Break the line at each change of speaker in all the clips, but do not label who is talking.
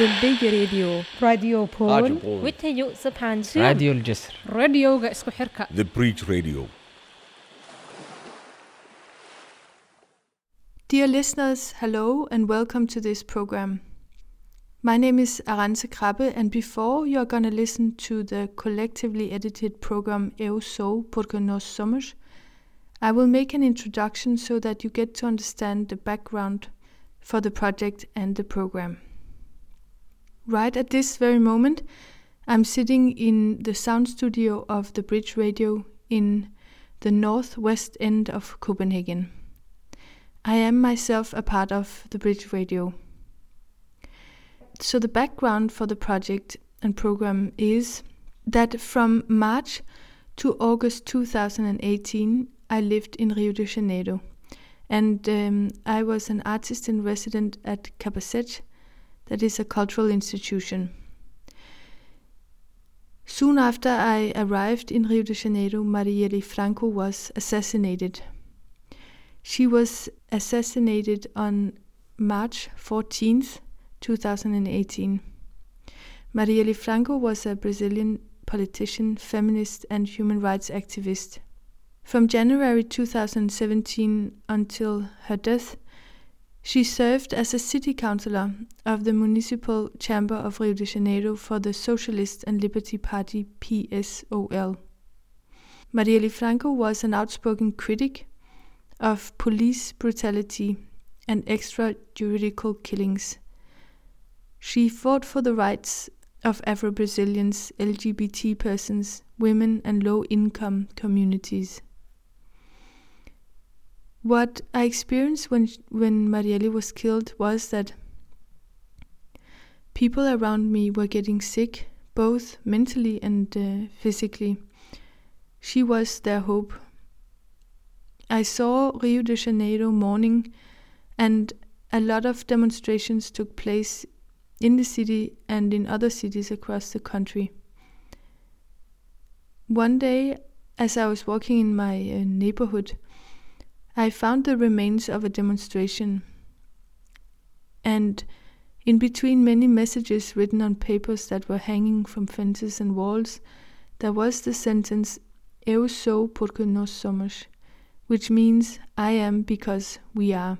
Dulbegi Radio
Radio Pol
Witayo Sapan Sim
راديو الجسر
radioga isku xirka
The Preach Radio.
Dear listeners, hello and welcome to this program. My name is Arantze Krabbe, and before you're going to listen to the collectively edited program Eu sou porque nós somos, I will make an introduction so that you get to understand the background for the project and the program. Right at this very moment, I'm sitting in the sound studio of the Bridge Radio in the northwest end of Copenhagen. I am myself a part of the Bridge Radio. So, the background for the project and program is that from March to August 2018, I lived in Rio de Janeiro. And um, I was an artist in resident at Capacete, that is a cultural institution. Soon after I arrived in Rio de Janeiro, Marielle Franco was assassinated. She was assassinated on March 14th, 2018. Marielle Franco was a Brazilian politician, feminist, and human rights activist. From January 2017 until her death, she served as a city councillor of the Municipal Chamber of Rio de Janeiro for the Socialist and Liberty Party PSOL. Marielle Franco was an outspoken critic of police brutality and extrajudicial killings. She fought for the rights of Afro Brazilians, LGBT persons, women, and low income communities. What I experienced when, when Marielle was killed was that people around me were getting sick, both mentally and uh, physically. She was their hope. I saw Rio de Janeiro morning, and a lot of demonstrations took place in the city and in other cities across the country. One day, as I was walking in my uh, neighborhood, I found the remains of a demonstration. And in between many messages written on papers that were hanging from fences and walls, there was the sentence Eu sou porque nós somos, which means I am because we are.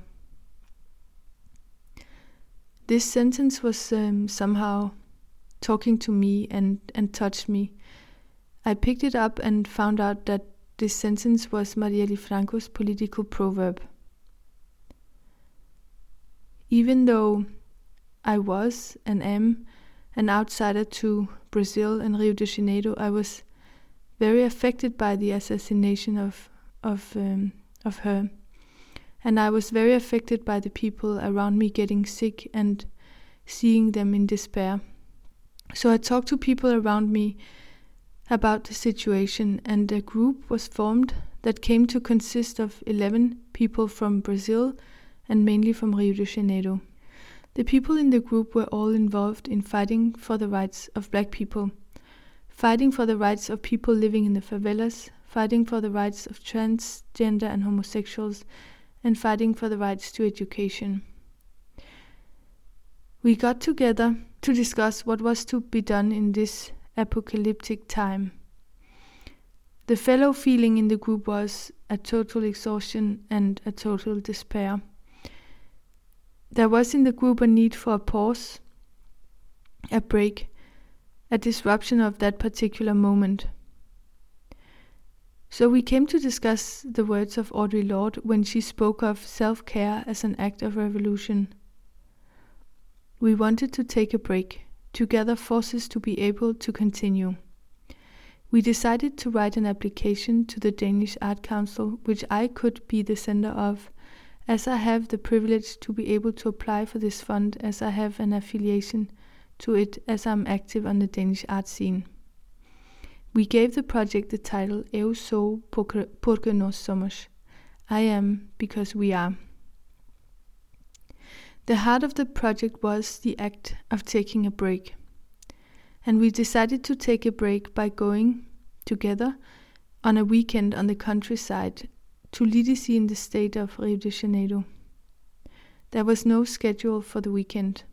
This sentence was um, somehow talking to me and, and touched me. I picked it up and found out that this sentence was Marielle Franco's political proverb. Even though I was and am an outsider to Brazil and Rio de Janeiro, I was very affected by the assassination of of um, of her, and I was very affected by the people around me getting sick and seeing them in despair. So I talked to people around me about the situation, and a group was formed that came to consist of 11 people from Brazil and mainly from Rio de Janeiro. The people in the group were all involved in fighting for the rights of black people, fighting for the rights of people living in the favelas, fighting for the rights of transgender and homosexuals, and fighting for the rights to education. We got together to discuss what was to be done in this apocalyptic time. The fellow feeling in the group was a total exhaustion and a total despair. There was in the group a need for a pause, a break, a disruption of that particular moment. So we came to discuss the words of Audre Lorde when she spoke of self care as an act of revolution. We wanted to take a break, to gather forces to be able to continue. We decided to write an application to the Danish Art Council, which I could be the sender of, as I have the privilege to be able to apply for this fund as I have an affiliation to it as I'm active on the Danish art scene. We gave the project the title Eu sou porque nós somos. I am because we are. The heart of the project was the act of taking a break. And we decided to take a break by going together on a weekend on the countryside to Lidice in the state of Rio de Janeiro. There was no schedule for the weekend.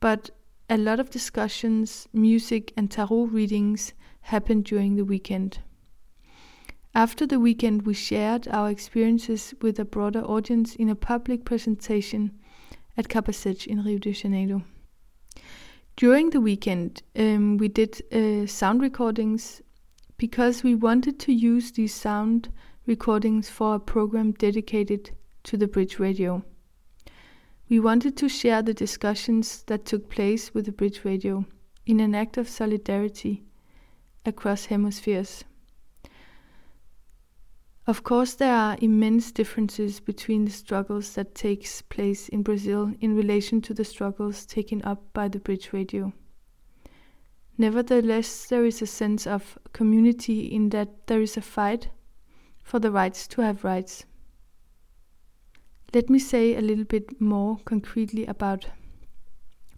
but a lot of discussions, music, and tarot readings happened during the weekend. After the weekend, we shared our experiences with a broader audience in a public presentation at Capacete in Rio de Janeiro. During the weekend, um, we did uh, sound recordings because we wanted to use these sound recordings for a program dedicated to the Bridge Radio. We wanted to share the discussions that took place with the Bridge Radio in an act of solidarity across hemispheres. Of course, there are immense differences between the struggles that takes place in Brazil in relation to the struggles taken up by the Bridge Radio. Nevertheless, there is a sense of community in that there is a fight for the rights to have rights. Let me say a little bit more concretely about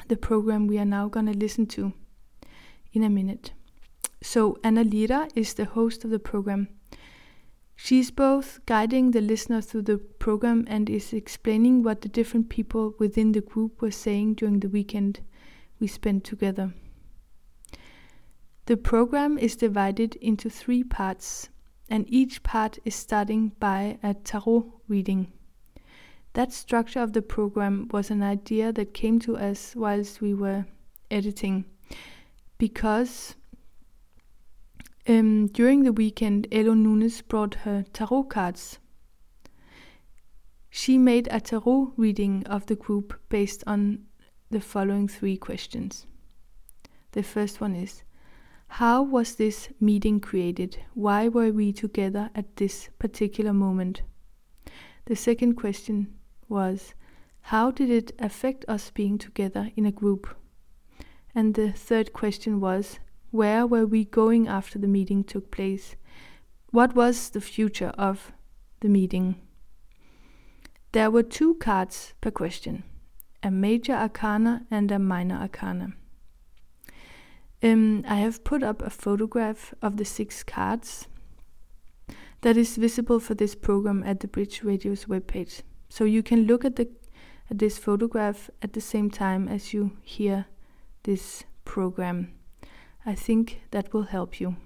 the program we are now going to listen to in a minute. So, Ana Lira is the host of the program She's both guiding the listener through the program and is explaining what the different people within the group were saying during the weekend we spent together. The program is divided into three parts, and each part is starting by a tarot reading. That structure of the program was an idea that came to us whilst we were editing, because um, during the weekend, Elo Nunes brought her tarot cards. She made a tarot reading of the group based on the following three questions. The first one is How was this meeting created? Why were we together at this particular moment? The second question was How did it affect us being together in a group? And the third question was where were we going after the meeting took place? What was the future of the meeting? There were two cards per question a major arcana and a minor arcana. Um, I have put up a photograph of the six cards that is visible for this program at the Bridge Radio's webpage. So you can look at the at this photograph at the same time as you hear this program. I think that will help you.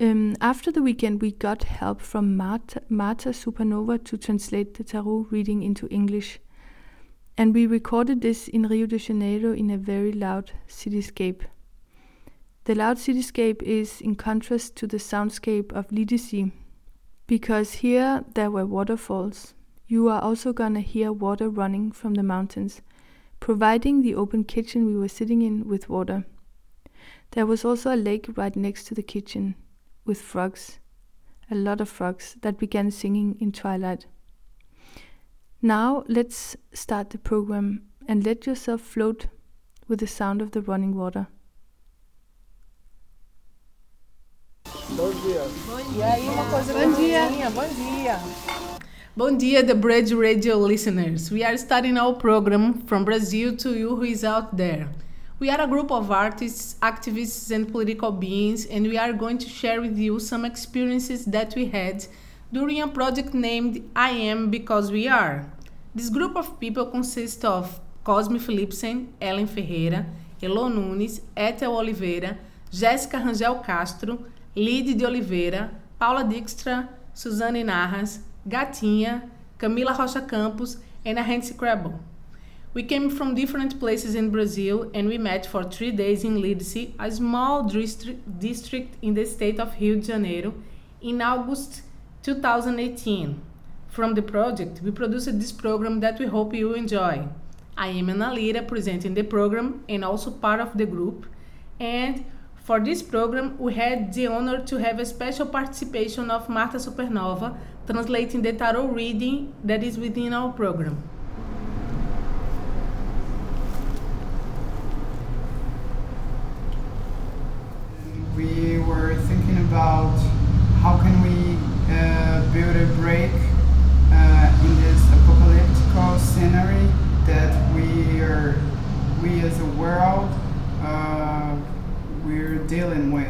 Um, after the weekend, we got help from Marta, Marta Supernova to translate the tarot reading into English. And we recorded this in Rio de Janeiro in a very loud cityscape. The loud cityscape is in contrast to the soundscape of Lidice, because here there were waterfalls. You are also gonna hear water running from the mountains, providing the open kitchen we were sitting in with water. There was also a lake right next to the kitchen with frogs, a lot of frogs that began singing in twilight. Now let's start the program and let yourself float with the sound of the running water.
Bom dia. E aí, uma coisa bom dia. Bom dia. Bom dia, the Bridge Radio listeners. We are starting our program from Brazil to you who is out there. We are a group of artists, activists, and political beings, and we are going to share with you some experiences that we had during a project named I Am Because We Are. This group of people consists of Cosme Philipsen, Ellen Ferreira, Elo Nunes, Ethel Oliveira, Jéssica Rangel Castro, Lide de Oliveira, Paula Dijkstra, Suzane Narras, Gatinha, Camila Rocha Campos, and Ahensi Crabble. We came from different places in Brazil and we met for three days in Lidice, a small district in the state of Rio de Janeiro, in August 2018. From the project, we produced this program that we hope you enjoy. I am Ana Lira presenting the program and also part of the group. And for this program, we had the honor to have a special participation of Marta Supernova, translating the tarot reading that is within our program.
We were thinking about how can we uh, build a break uh, in this apocalyptic scenery that we are, we as a world, uh, we're dealing with.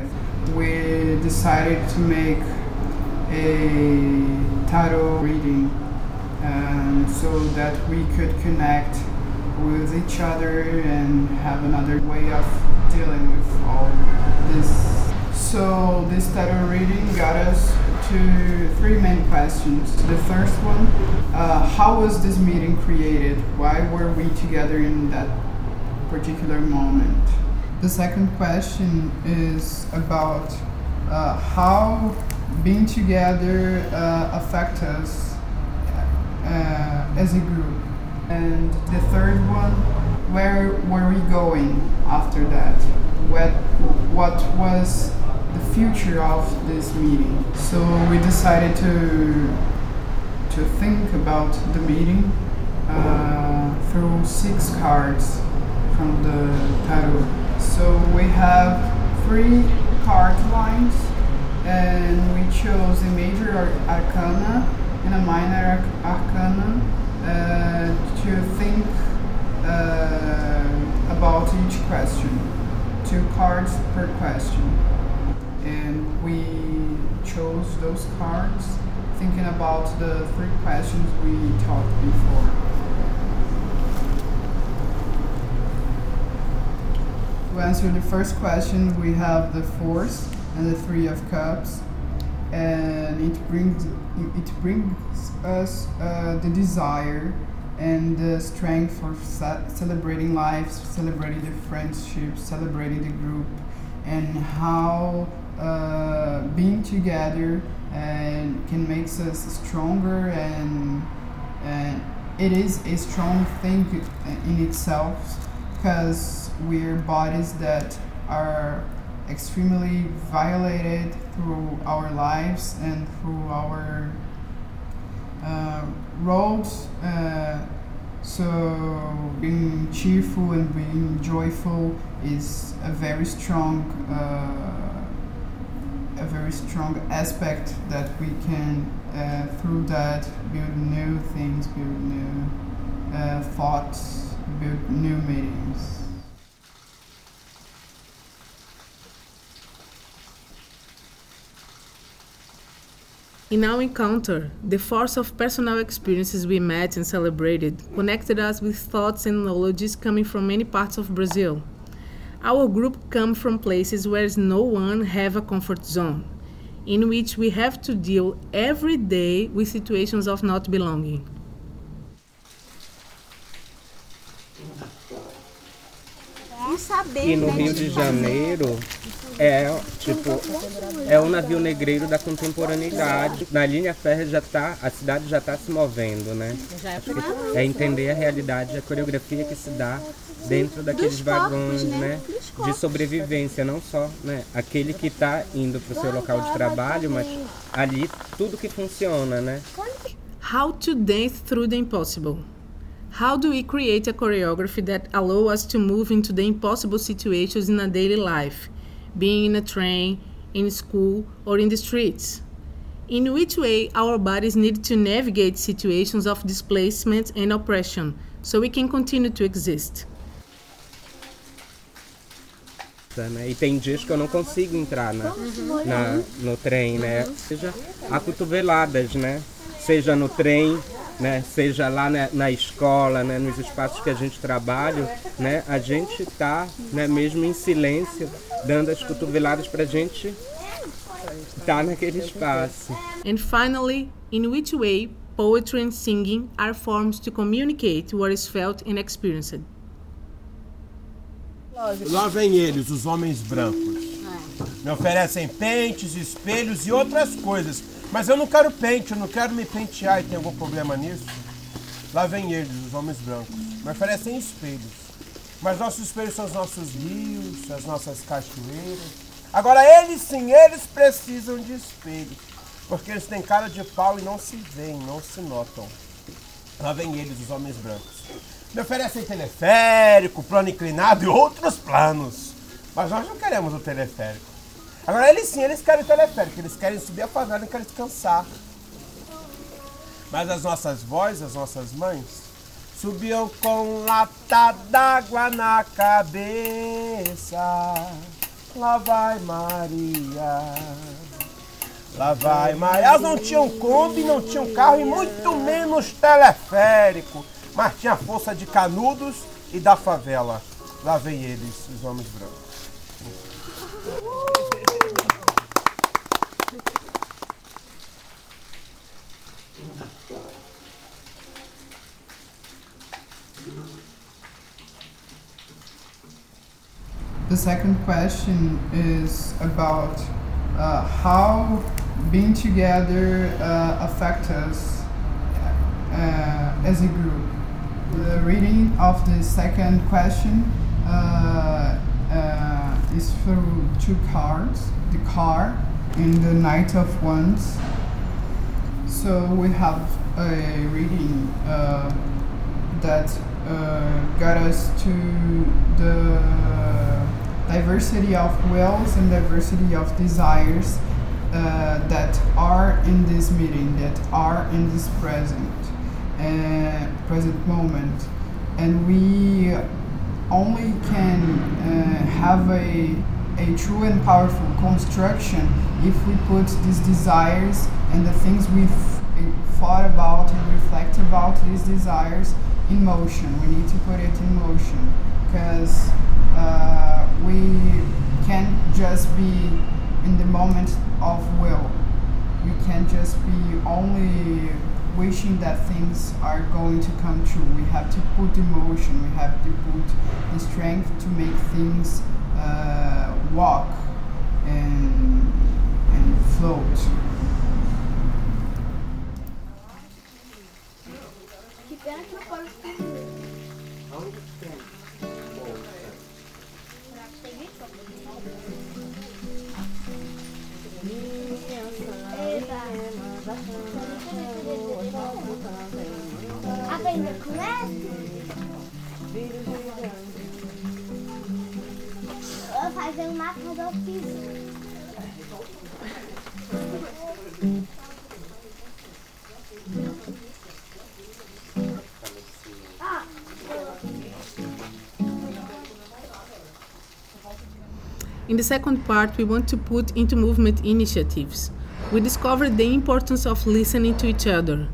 We decided to make a tarot reading um, so that we could connect with each other and have another way of dealing with all this. So this tarot reading got us to three main questions. The first one, uh, how was this meeting created? Why were we together in that particular moment? The second question is about uh, how being together uh, us uh, as a group. And the third one, where were we going after that? What, what was the future of this meeting? So we decided to, to think about the meeting uh, through six cards from the tarot. So we have three card lines and we chose a major arcana and a minor arcana uh, to think uh, about each question. Two cards per question. And we chose those cards thinking about the three questions we talked before. To answer the first question, we have the Force and the Three of Cups, and it brings it brings us uh, the desire and the strength for celebrating life, celebrating the friendship, celebrating the group, and how uh, being together and can make us stronger and and it is a strong thing in itself because we're bodies that are extremely violated through our lives and through our uh, roles. Uh, so being cheerful and being joyful is a very strong, uh, a very strong aspect that we can, uh, through that, build new things, build new uh, thoughts, build new meanings.
In our encounter, the force of personal experiences we met and celebrated connected us with thoughts and knowledges coming from many parts of Brazil. Our group come from places where no one have a comfort zone, in which we have to deal every day with situations of not belonging.
E no Rio de Janeiro, é tipo é o navio negreiro da contemporaneidade. Na linha férrea já tá, a cidade já está se movendo, né? É entender a realidade, a coreografia que se dá dentro daqueles vagões, né? De sobrevivência, não só, né? Aquele que está indo para o seu local de trabalho, mas ali tudo que funciona, né?
How to dance through the impossible. How do we create a choreography that allow us to move into the impossible situations in a daily life? Being in a train, in school, or in the streets. In which way our bodies need to navigate situations of displacement and oppression so we can continue to exist.
Né? E tem dias que eu não consigo entrar na, na, no trem, né? Seja acotoveladas, né? Seja no trem, né? Seja lá na, na, escola, né? Nos espaços que a gente trabalha, né? A gente está, né? Mesmo em silêncio, dando as cotoveladas para a gente estar tá naquele espaço.
And finally, in which way poetry and singing are forms to communicate what is felt and experienced.
Lá vem eles, os homens brancos. Me oferecem pentes, espelhos e outras coisas. Mas eu não quero pente, eu não quero me pentear e tem algum problema nisso? Lá vem eles, os homens brancos. Me oferecem espelhos. Mas nossos espelhos são os nossos rios, as nossas cachoeiras. Agora, eles sim, eles precisam de espelhos. Porque eles têm cara de pau e não se veem, não se notam. Lá vem eles, os homens brancos. Me oferecem teleférico, plano inclinado e outros planos. Mas nós não queremos o teleférico. Agora, eles sim, eles querem o teleférico. Eles querem subir a favela e querem descansar. Mas as nossas vozes, as nossas mães, Subiu com lata d'água na cabeça. Lá vai Maria. Lá vai Maria. Elas não tinham Kombi, não tinham carro e muito menos teleférico. mas tinha força de Canudos e da favela. Lá vem eles, os homens brancos.
The second question is about uh, how being together uh, affect us uh, as a group. The reading of the second question uh, uh, is through two cards, the car and the Knight of Wands. So we have a reading uh, that got us to the diversity of wills and diversity of desires uh, that are in this meeting, that are in this present, uh, present moment, and we only can uh, have a a true and powerful construction if we put these desires and the things we've thought about and reflect about these desires in motion. We need to put it in motion because uh, we can't just be in the moment of will. We can't just be only wishing that things are going to come true. We have to put emotion, we have to put the strength to make things uh, walk and, and float.
In the second part, we want to put into movement initiatives. We discovered the importance of listening to each other,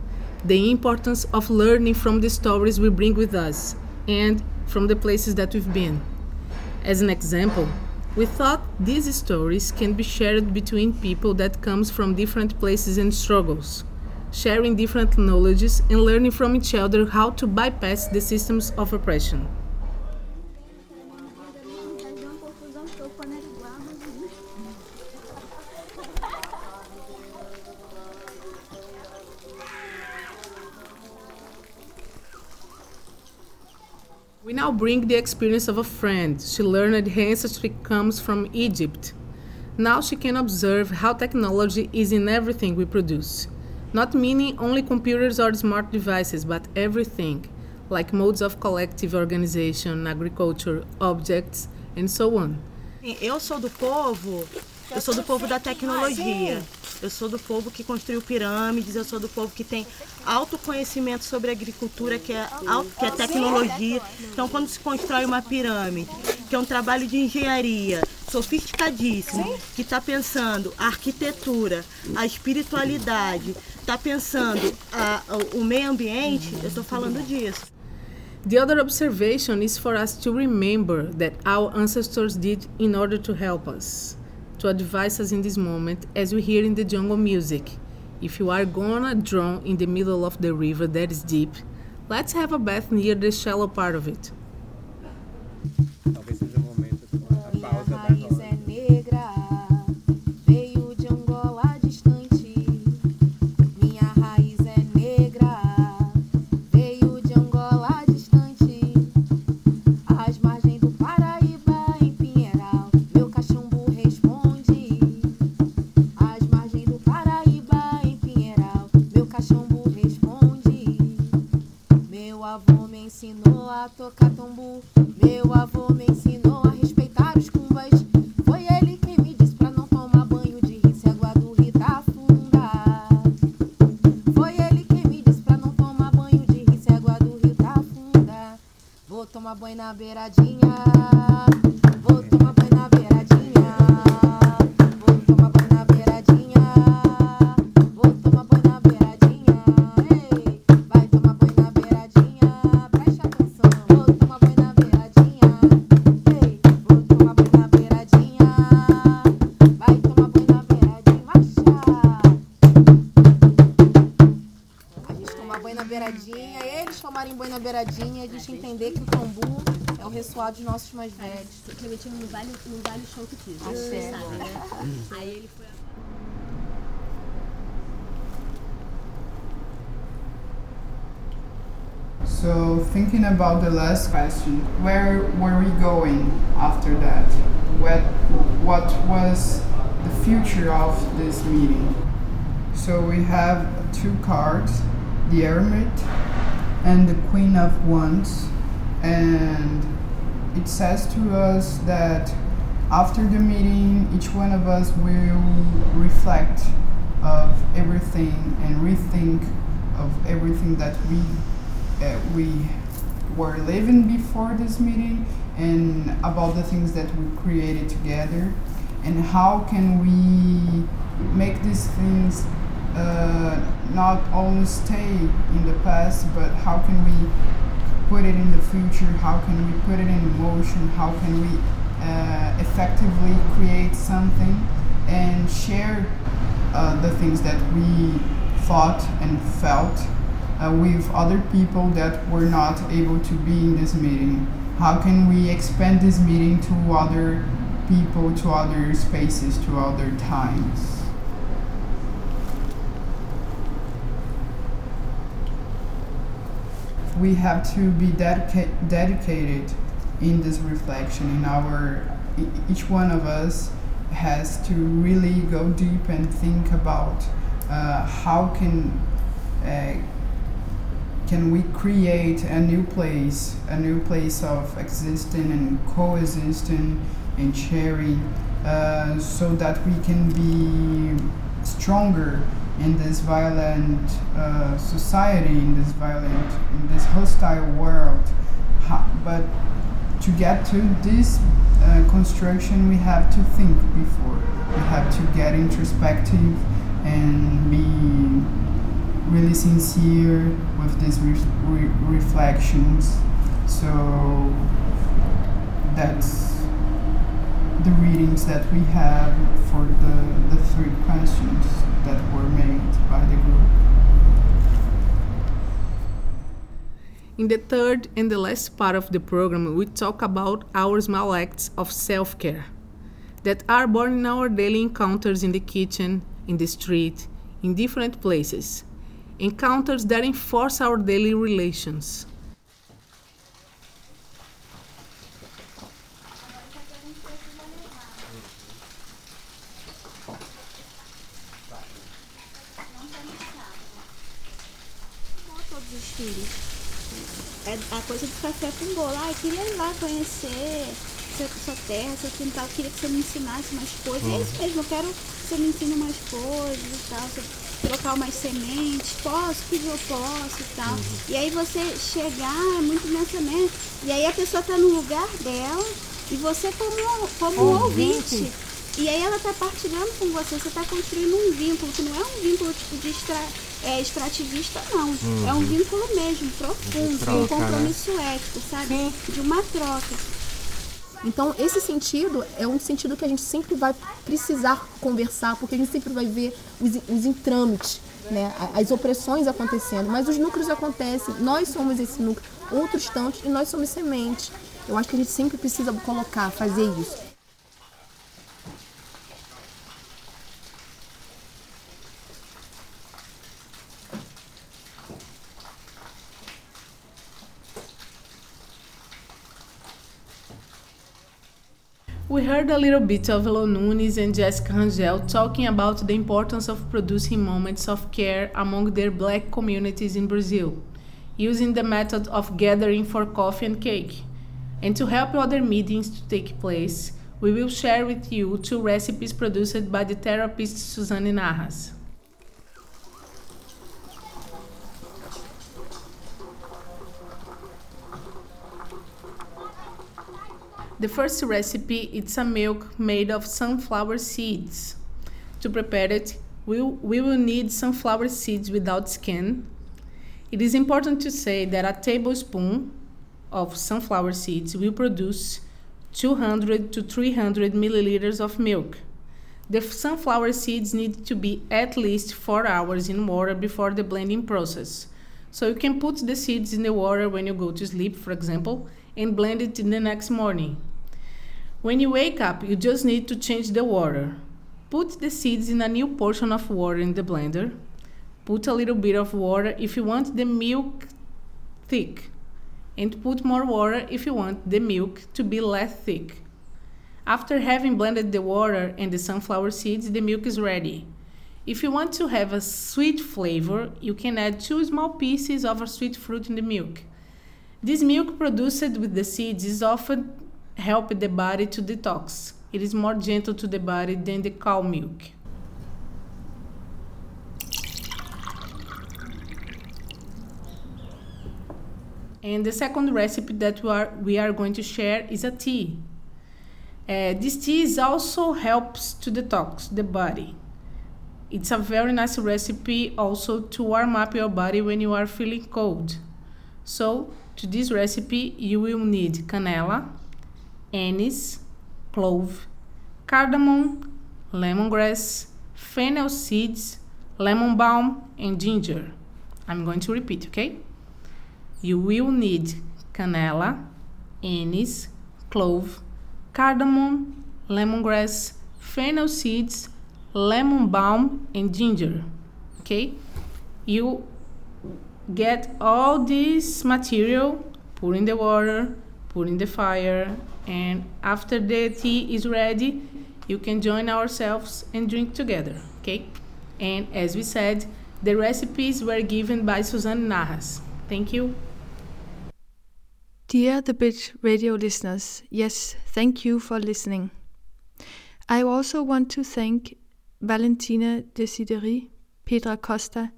the importance of learning from the stories we bring with us, and from the places that we've been. As an example, we thought these stories can be shared between people that comes from different places and struggles, sharing different knowledges and learning from each other how to bypass the systems of oppression. Now bring the experience of a friend. She learned ancestry comes from Egypt. Now she can observe how technology is in everything we produce. Not meaning only computers or smart devices, but everything, like modes of collective organization, agriculture, objects, and so on.
Eu sou do povo, eu sou do povo da tecnologia. Eu sou do povo que construiu pirâmides, eu sou do povo que tem autoconhecimento sobre agricultura, que é, que é tecnologia. Então, quando se constrói uma pirâmide, que é um trabalho de engenharia sofisticadíssimo, que está pensando a arquitetura, a espiritualidade, está pensando a, o meio ambiente, eu estou falando disso.
The other observation is for us to remember that our ancestors did in order to help us, to advise us in this moment as we hear in the jungle music. If you are gonna drown in the middle of the river that is deep, let's have a bath near the shallow part of it.
Clementino é o ressoar dos nossos mais velhos.
Clementino não vale, não vale o show que fiz.
Axé.
Você sabe, né? Aí ele foi.
So thinking about the last question, where were we going after that? What what was the future of this meeting? So we have two cards, the Hermit and the Queen of Wands, and it says to us that after the meeting, each one of us will reflect of everything and rethink of everything that we uh, we were living before this meeting and about the things that we created together. And how can we make these things uh, not only stay in the past but how can we put it in the future how can we put it in motion how can we uh, effectively create something and share uh, the things that we thought and felt uh, with other people that were not able to be in this meeting? How can we expand this meeting to other people, to other spaces, to other times? We have to be dedica- dedicated in this reflection. In our, each one of us has to really go deep and think about uh, how can uh, can we create a new place, a new place of existing and coexisting and sharing, uh, so that we can be stronger in this violent uh, society, in this violent, in this hostile world. But to get to this uh, construction, we have to think before. We have to get introspective and be really sincere with these re- re- reflections. So that's the readings that we have for the, the three questions that were made by the group.
In the third and the last part of the program, we talk about our small acts of self care that are born in our daily encounters in the kitchen, in the street, in different places. Encounters that enforce our daily relations.
Todos os filhos. É a coisa do café com bolo. Ah, eu queria ir lá conhecer sua, sua terra, seu quintal, queria que você me ensinasse mais coisas. É isso mesmo, eu quero que você me ensine mais coisas e tal. Você trocar umas sementes, posso, que eu posso e tal. E aí você chegar é muito imensamente. E aí a pessoa tá no lugar dela e você como, como um
Ouvinte.
E aí ela tá partilhando com você, você tá construindo um vínculo, que não é um vínculo tipo de extra, é, extrativista, não. É um vínculo mesmo, profundo,
troca,
um
né?
compromisso ético, sabe? De uma troca.
Então, esse sentido é um sentido que a gente sempre vai precisar conversar, porque a gente sempre vai ver os, os entrâmites, né? as opressões acontecendo, mas os núcleos acontecem, nós somos esse núcleo, outros tantos, e nós somos semente. Eu acho que a gente sempre precisa colocar, fazer isso.
We heard a little bit of Elo Nunes and Jessica Rangel talking about the importance of producing moments of care among their black communities in Brazil, using the method of gathering for coffee and cake. And to help other meetings to take place, we will share with you two recipes produced by the therapist Suzanne Nahas. The first recipe is a milk made of sunflower seeds. To prepare it, we, we will need sunflower seeds without skin. It is important to say that a tablespoon of sunflower seeds will produce 200 to 300 milliliters of milk. The sunflower seeds need to be at least 4 hours in water before the blending process. So you can put the seeds in the water when you go to sleep, for example, and blend it in the next morning. When you wake up, you just need to change the water. Put the seeds in a new portion of water in the blender. Put a little bit of water if you want the milk thick, and put more water if you want the milk to be less thick. After having blended the water and the sunflower seeds, the milk is ready. If you want to have a sweet flavor, you can add two small pieces of a sweet fruit in the milk. This milk produced with the seeds is often help the body to detox. It is more gentle to the body than the cow milk. And the second recipe that we are, we are going to share is a tea. Uh, this tea is also helps to detox the body. It's a very nice recipe also to warm up your body when you are feeling cold. So, to this recipe, you will need canela, anise, clove, cardamom, lemongrass, fennel seeds, lemon balm, and ginger. I'm going to repeat, okay? You will need canela, anise, clove, cardamom, lemongrass, fennel seeds, lemon balm, and ginger. Okay? You get all this material, put in the water, put in the fire, and after the tea is ready, you can join ourselves and drink together. Okay? And as we said, the recipes were given by Suzanne Nahas. Thank you.
Dear The Bridge radio listeners, yes, thank you for listening. I also want to thank Valentina Desideri, Petra Costa,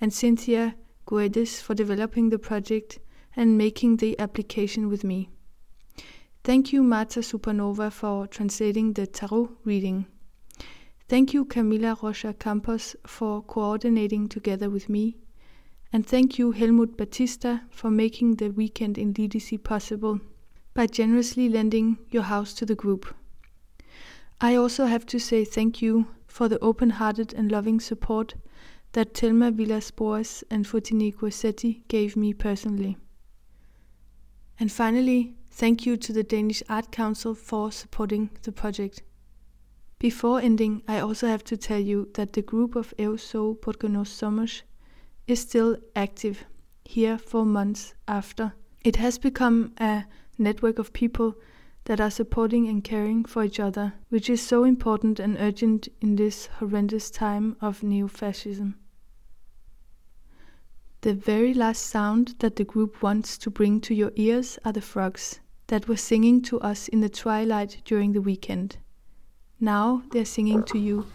and Cynthia Guedes for developing the project and making the application with me. Thank you, Marta Supernova, for translating the tarot reading. Thank you, Camila Rocha Campos, for coordinating together with me and thank you, Helmut Batista, for making the weekend in DDC possible by generously lending your house to the group. I also have to say thank you for the open hearted and loving support that Telma Villas Boas and Fotini Guasetti gave me personally. And finally, thank you to the Danish Art Council for supporting the project. Before ending, I also have to tell you that the group of Eu Sou Porque Nós Somos is still active here for months after. It has become a network of people that are supporting and caring for each other, which is so important and urgent in this horrendous time of neo fascism. The very last sound that the group wants to bring to your ears are the frogs that were singing to us in the twilight during the weekend. Now they're singing to you.